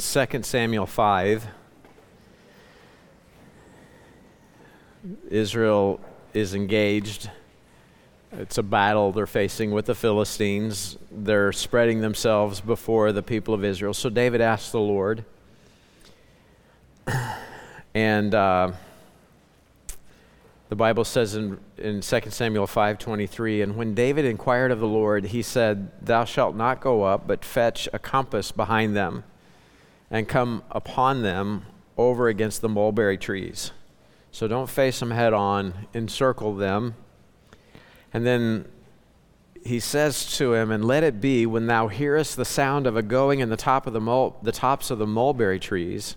2 Samuel 5, Israel is engaged. It's a battle they're facing with the Philistines. They're spreading themselves before the people of Israel. So David asked the Lord, and uh, the Bible says in, in 2 Samuel 5:23, and when David inquired of the Lord, he said, "Thou shalt not go up, but fetch a compass behind them, and come upon them over against the mulberry trees." So don't face them head on, encircle them. And then he says to him, And let it be when thou hearest the sound of a going in the, top of the, mul- the tops of the mulberry trees,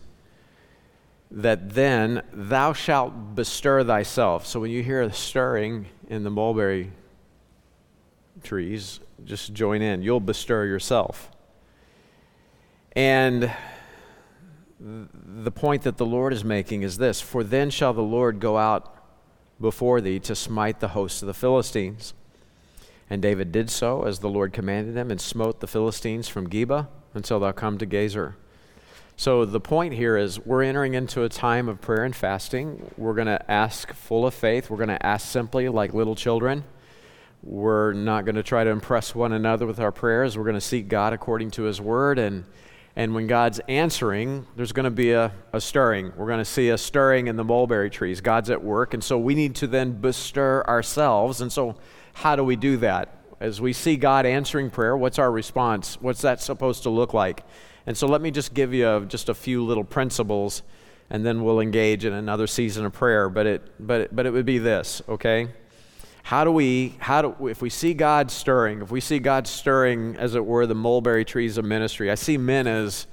that then thou shalt bestir thyself. So when you hear a stirring in the mulberry trees, just join in. You'll bestir yourself. And the point that the Lord is making is this For then shall the Lord go out before thee to smite the hosts of the Philistines. And David did so as the Lord commanded him, and smote the Philistines from Geba until thou come to Gazer. So the point here is we're entering into a time of prayer and fasting. We're going to ask full of faith. We're going to ask simply like little children. We're not going to try to impress one another with our prayers. We're going to seek God according to his word and and when God's answering, there's going to be a, a stirring. We're going to see a stirring in the mulberry trees. God's at work. And so we need to then bestir ourselves. And so, how do we do that? As we see God answering prayer, what's our response? What's that supposed to look like? And so, let me just give you a, just a few little principles, and then we'll engage in another season of prayer. But it, but it, but it would be this, okay? How do we how do if we see god stirring if we see god stirring as it were the mulberry trees of ministry i see men as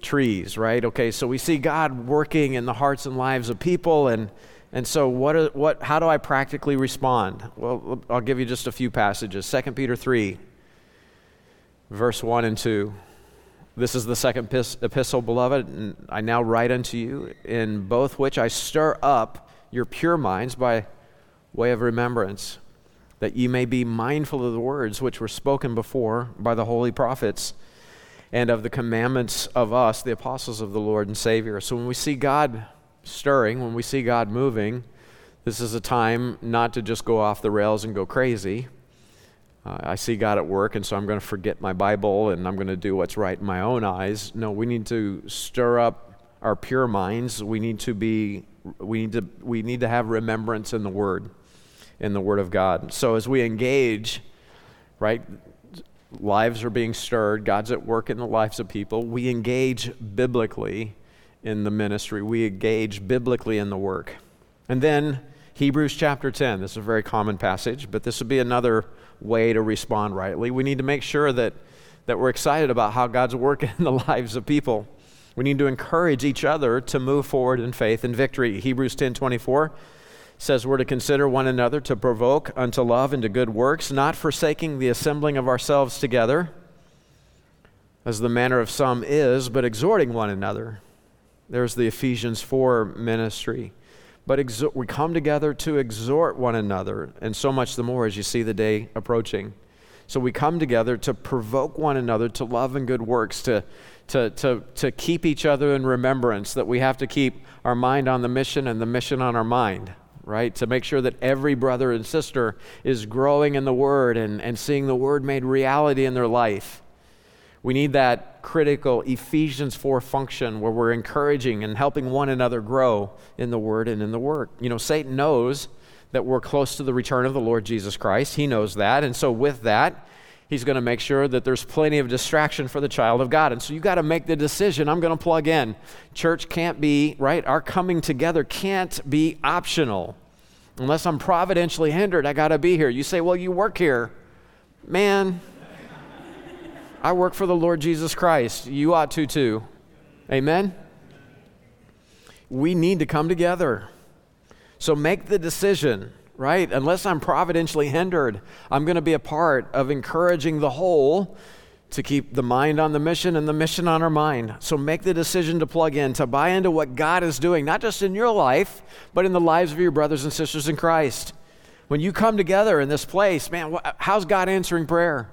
trees right? Okay so we see god working in the hearts and lives of people and and so what are, what how do i practically respond? Well i'll give you just a few passages. 2 peter 3 verse 1 and 2 this is the second epistle beloved and i now write unto you in both which i stir up your pure minds by way of remembrance, that ye may be mindful of the words which were spoken before by the holy prophets and of the commandments of us, the apostles of the Lord and Savior. So when we see God stirring, when we see God moving, this is a time not to just go off the rails and go crazy. Uh, I see God at work, and so I'm going to forget my Bible and I'm going to do what's right in my own eyes. No, we need to stir up our pure minds. We need to be, we need to, we need to have remembrance in the Word in the Word of God. So as we engage, right, lives are being stirred, God's at work in the lives of people, we engage biblically in the ministry, we engage biblically in the work. And then Hebrews chapter 10, this is a very common passage, but this would be another way to respond rightly. We need to make sure that, that we're excited about how God's working in the lives of people. We need to encourage each other to move forward in faith and victory. Hebrews 10 24 says we're to consider one another to provoke unto love and to good works, not forsaking the assembling of ourselves together, as the manner of some is, but exhorting one another. There's the Ephesians 4 ministry. But we come together to exhort one another, and so much the more as you see the day approaching. So we come together to provoke one another to love and good works, to, to, to, to keep each other in remembrance, that we have to keep our mind on the mission and the mission on our mind right? To make sure that every brother and sister is growing in the Word and, and seeing the Word made reality in their life. We need that critical Ephesians 4 function where we're encouraging and helping one another grow in the Word and in the work. You know, Satan knows that we're close to the return of the Lord Jesus Christ. He knows that. And so, with that, he's going to make sure that there's plenty of distraction for the child of God. And so you got to make the decision I'm going to plug in. Church can't be, right? Our coming together can't be optional. Unless I'm providentially hindered, I got to be here. You say, well, you work here. Man, I work for the Lord Jesus Christ. You ought to too. Amen? We need to come together. So make the decision right? Unless I'm providentially hindered, I'm going to be a part of encouraging the whole to keep the mind on the mission and the mission on our mind. So make the decision to plug in, to buy into what God is doing, not just in your life, but in the lives of your brothers and sisters in Christ. When you come together in this place, man, how's God answering prayer?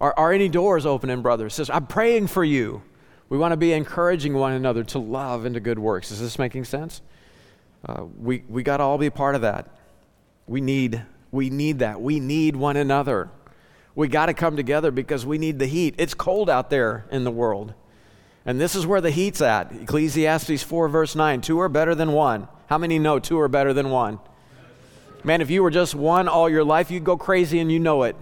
Are, are any doors opening, brothers? Says, I'm praying for you. We want to be encouraging one another to love and to good works. Is this making sense? Uh, we we got to all be part of that. We need we need that. We need one another. We got to come together because we need the heat. It's cold out there in the world. And this is where the heat's at. Ecclesiastes 4, verse 9. Two are better than one. How many know two are better than one? Man, if you were just one all your life, you'd go crazy and you know it.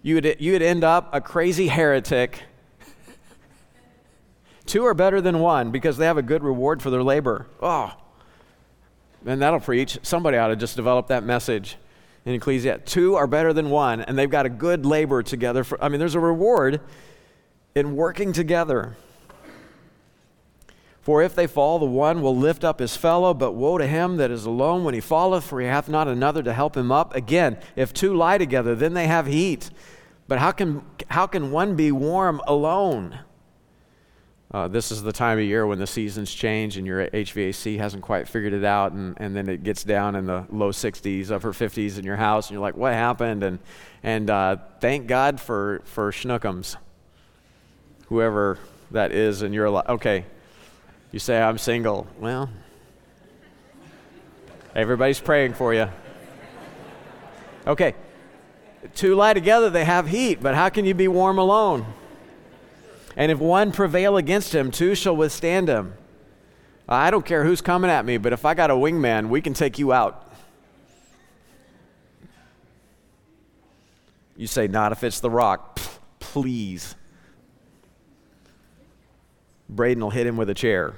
You'd, you'd end up a crazy heretic. two are better than one because they have a good reward for their labor. Oh, and that'll preach. Somebody ought to just develop that message in Ecclesiastes. Two are better than one, and they've got a good labor together. For, I mean, there's a reward in working together. For if they fall, the one will lift up his fellow, but woe to him that is alone when he falleth, for he hath not another to help him up. Again, if two lie together, then they have heat. But how can, how can one be warm alone? Uh, this is the time of year when the seasons change and your HVAC hasn't quite figured it out, and, and then it gets down in the low 60s, upper 50s in your house, and you're like, what happened? And, and uh, thank God for, for Schnookums, whoever that is in your life. Okay, you say, I'm single. Well, everybody's praying for you. Okay. Two lie together, they have heat, but how can you be warm alone? And if one prevail against him, two shall withstand him. I don't care who's coming at me, but if I got a wingman, we can take you out. You say, not if it's the rock. Please. Braden will hit him with a chair.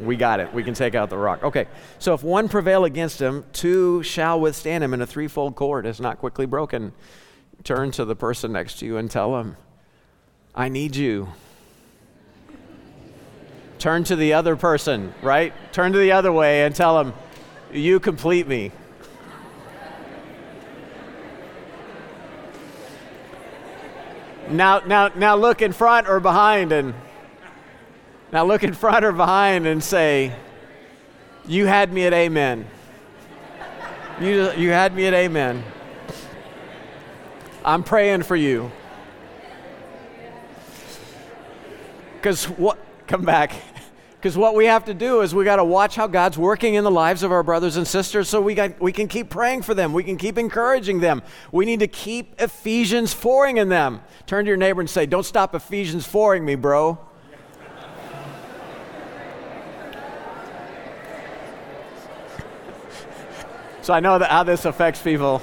We got it. We can take out the rock. Okay. So if one prevail against him, two shall withstand him, and a threefold cord is not quickly broken. Turn to the person next to you and tell him, I need you. Turn to the other person, right? Turn to the other way and tell him, You complete me. Now, now, now look in front or behind and now look in front or behind and say, You had me at amen. You, you had me at amen. I'm praying for you. Because what, come back. Because what we have to do is we got to watch how God's working in the lives of our brothers and sisters so we, got, we can keep praying for them. We can keep encouraging them. We need to keep Ephesians 4ing in them. Turn to your neighbor and say, Don't stop Ephesians 4ing me, bro. So I know that how this affects people.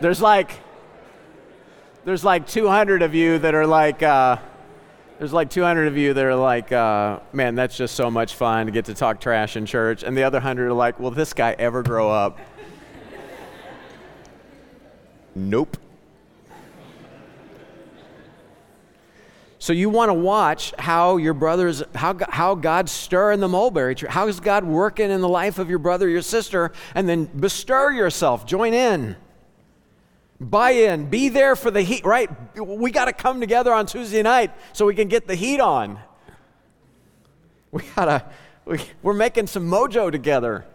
There's like, there's like 200 of you that are like, uh, there's like 200 of you that are like, uh, man, that's just so much fun to get to talk trash in church. And the other 100 are like, will this guy ever grow up? nope. So you want to watch how your brothers, how, how God's stirring the mulberry tree. How is God working in the life of your brother, your sister? And then bestir yourself, join in. Buy in, be there for the heat, right? We got to come together on Tuesday night so we can get the heat on. We got to, we, we're making some mojo together.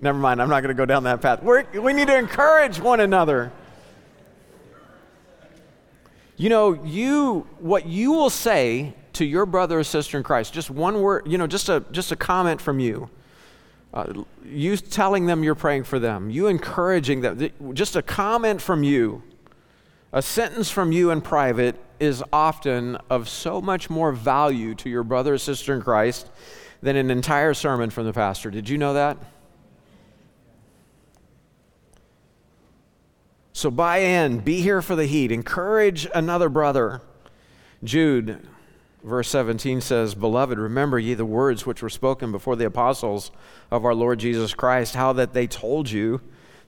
Never mind, I'm not going to go down that path. We're, we need to encourage one another. You know, you what you will say to your brother or sister in Christ, just one word, you know, just a just a comment from you. Uh, you telling them you're praying for them, you encouraging them, just a comment from you, a sentence from you in private is often of so much more value to your brother or sister in Christ than an entire sermon from the pastor. Did you know that? So buy in, be here for the heat, encourage another brother. Jude, verse 17 says, Beloved, remember ye the words which were spoken before the apostles of our Lord Jesus Christ, how that they told you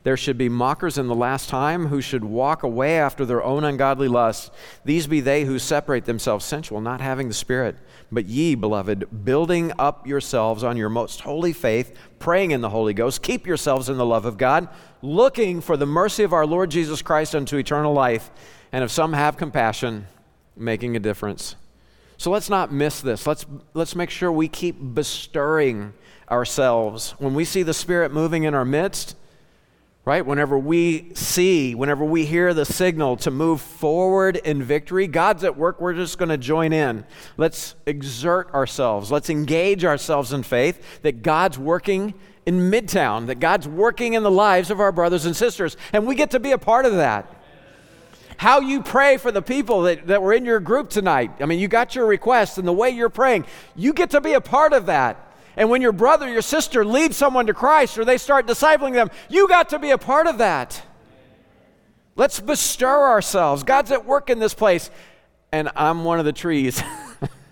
there should be mockers in the last time who should walk away after their own ungodly lusts. These be they who separate themselves sensual, not having the Spirit. But ye, beloved, building up yourselves on your most holy faith, praying in the Holy Ghost, keep yourselves in the love of God, looking for the mercy of our Lord Jesus Christ unto eternal life. And if some have compassion, making a difference. So let's not miss this. Let's, let's make sure we keep bestirring ourselves. When we see the Spirit moving in our midst, right? Whenever we see, whenever we hear the signal to move forward in victory, God's at work, we're just going to join in. Let's exert ourselves, let's engage ourselves in faith that God's working in Midtown, that God's working in the lives of our brothers and sisters, and we get to be a part of that. How you pray for the people that, that were in your group tonight. I mean, you got your request, and the way you're praying, you get to be a part of that. And when your brother, your sister leads someone to Christ or they start discipling them, you got to be a part of that. Let's bestir ourselves. God's at work in this place, and I'm one of the trees.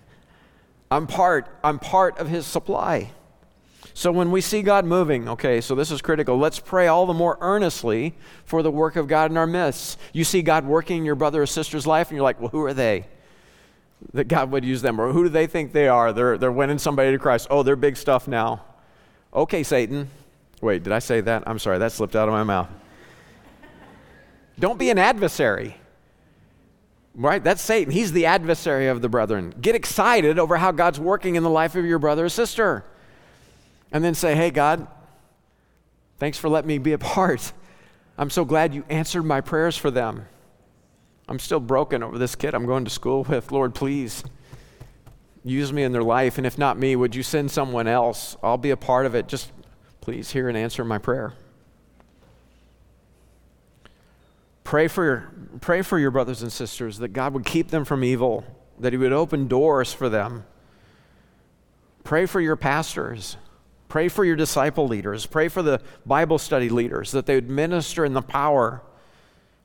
I'm part, I'm part of his supply. So when we see God moving, okay, so this is critical. Let's pray all the more earnestly for the work of God in our midst. You see God working in your brother or sister's life, and you're like, well, who are they? that God would use them? Or who do they think they are? They're, they're winning somebody to Christ. Oh, they're big stuff now. Okay, Satan. Wait, did I say that? I'm sorry, that slipped out of my mouth. Don't be an adversary. Right? That's Satan. He's the adversary of the brethren. Get excited over how God's working in the life of your brother or sister. And then say, hey, God, thanks for letting me be a part. I'm so glad you answered my prayers for them. I'm still broken over this kid I'm going to school with. Lord, please use me in their life. And if not me, would you send someone else? I'll be a part of it. Just please hear and answer my prayer. Pray for, your, pray for your brothers and sisters that God would keep them from evil, that He would open doors for them. Pray for your pastors. Pray for your disciple leaders. Pray for the Bible study leaders that they would minister in the power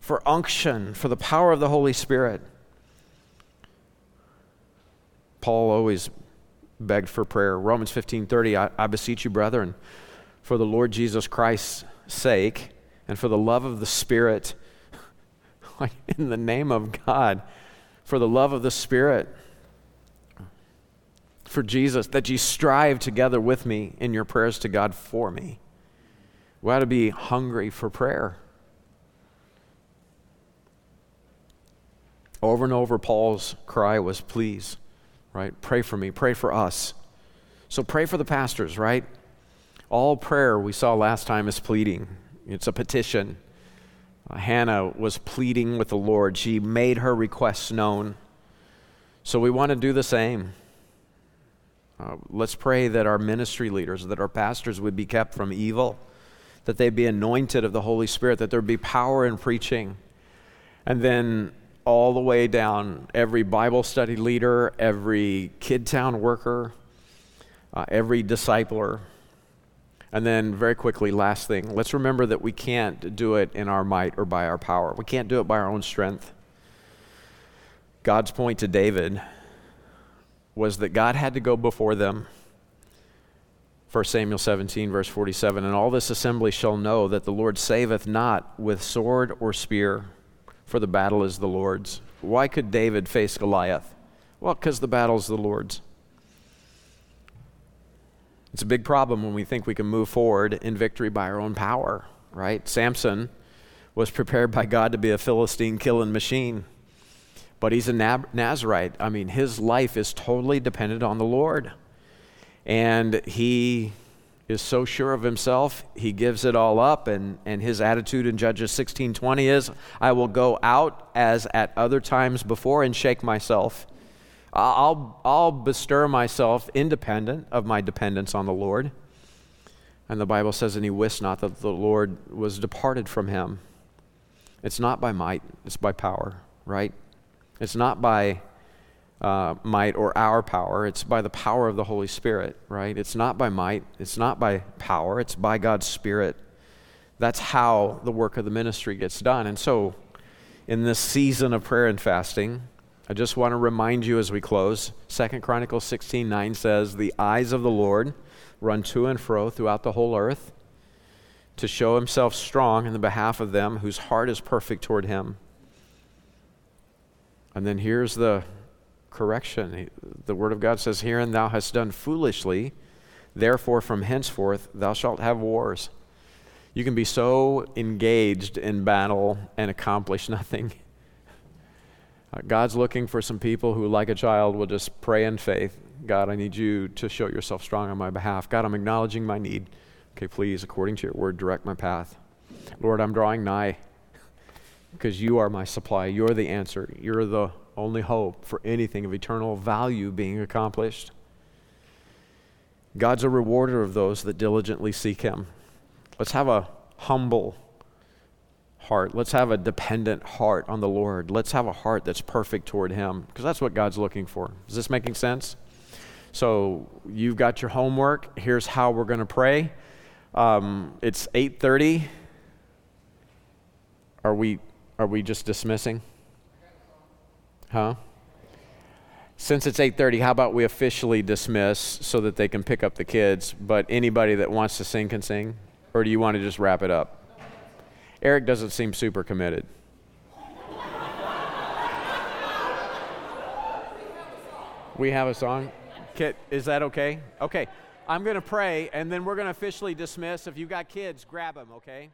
for unction, for the power of the Holy Spirit. Paul always begged for prayer. Romans 15:30, I, I beseech you, brethren, for the Lord Jesus Christ's sake and for the love of the Spirit, in the name of God, for the love of the Spirit, for Jesus, that ye strive together with me in your prayers to God for me. We ought to be hungry for prayer. Over and over, Paul's cry was, please, right? Pray for me, pray for us. So pray for the pastors, right? All prayer we saw last time is pleading, it's a petition. Uh, Hannah was pleading with the Lord, she made her requests known. So we want to do the same. Uh, let's pray that our ministry leaders, that our pastors would be kept from evil, that they'd be anointed of the Holy Spirit, that there'd be power in preaching. And then all the way down every Bible study leader, every Kid Town worker, uh, every discipler. And then, very quickly, last thing let's remember that we can't do it in our might or by our power. We can't do it by our own strength. God's point to David was that God had to go before them. 1 Samuel 17, verse 47 And all this assembly shall know that the Lord saveth not with sword or spear for the battle is the Lord's. Why could David face Goliath? Well, because the battle's the Lord's. It's a big problem when we think we can move forward in victory by our own power, right? Samson was prepared by God to be a Philistine killing machine, but he's a Nazarite. I mean, his life is totally dependent on the Lord. And he is so sure of himself, he gives it all up, and, and his attitude in Judges 16:20 is, I will go out as at other times before and shake myself. I'll, I'll bestir myself independent of my dependence on the Lord. And the Bible says, and he wist not that the Lord was departed from him. It's not by might, it's by power, right? It's not by uh, might or our power. It's by the power of the Holy Spirit, right? It's not by might, it's not by power, it's by God's Spirit. That's how the work of the ministry gets done. And so, in this season of prayer and fasting, I just want to remind you as we close. Second Chronicles 16 9 says, The eyes of the Lord run to and fro throughout the whole earth to show himself strong in the behalf of them whose heart is perfect toward him. And then here's the correction. The Word of God says, Herein thou hast done foolishly, therefore from henceforth thou shalt have wars. You can be so engaged in battle and accomplish nothing. Uh, God's looking for some people who, like a child, will just pray in faith. God, I need you to show yourself strong on my behalf. God, I'm acknowledging my need. Okay, please, according to your word, direct my path. Lord, I'm drawing nigh because you are my supply. You're the answer. You're the only hope for anything of eternal value being accomplished. God's a rewarder of those that diligently seek Him. Let's have a humble heart. Let's have a dependent heart on the Lord. Let's have a heart that's perfect toward Him because that's what God's looking for. Is this making sense? So you've got your homework. Here's how we're going to pray. Um, it's 8:30. Are we are we just dismissing? Huh? Since it's 8:30, how about we officially dismiss so that they can pick up the kids, but anybody that wants to sing can sing? Or do you want to just wrap it up? Eric doesn't seem super committed. we have a song? Kit, is that okay? Okay. I'm going to pray and then we're going to officially dismiss. If you've got kids, grab them, okay?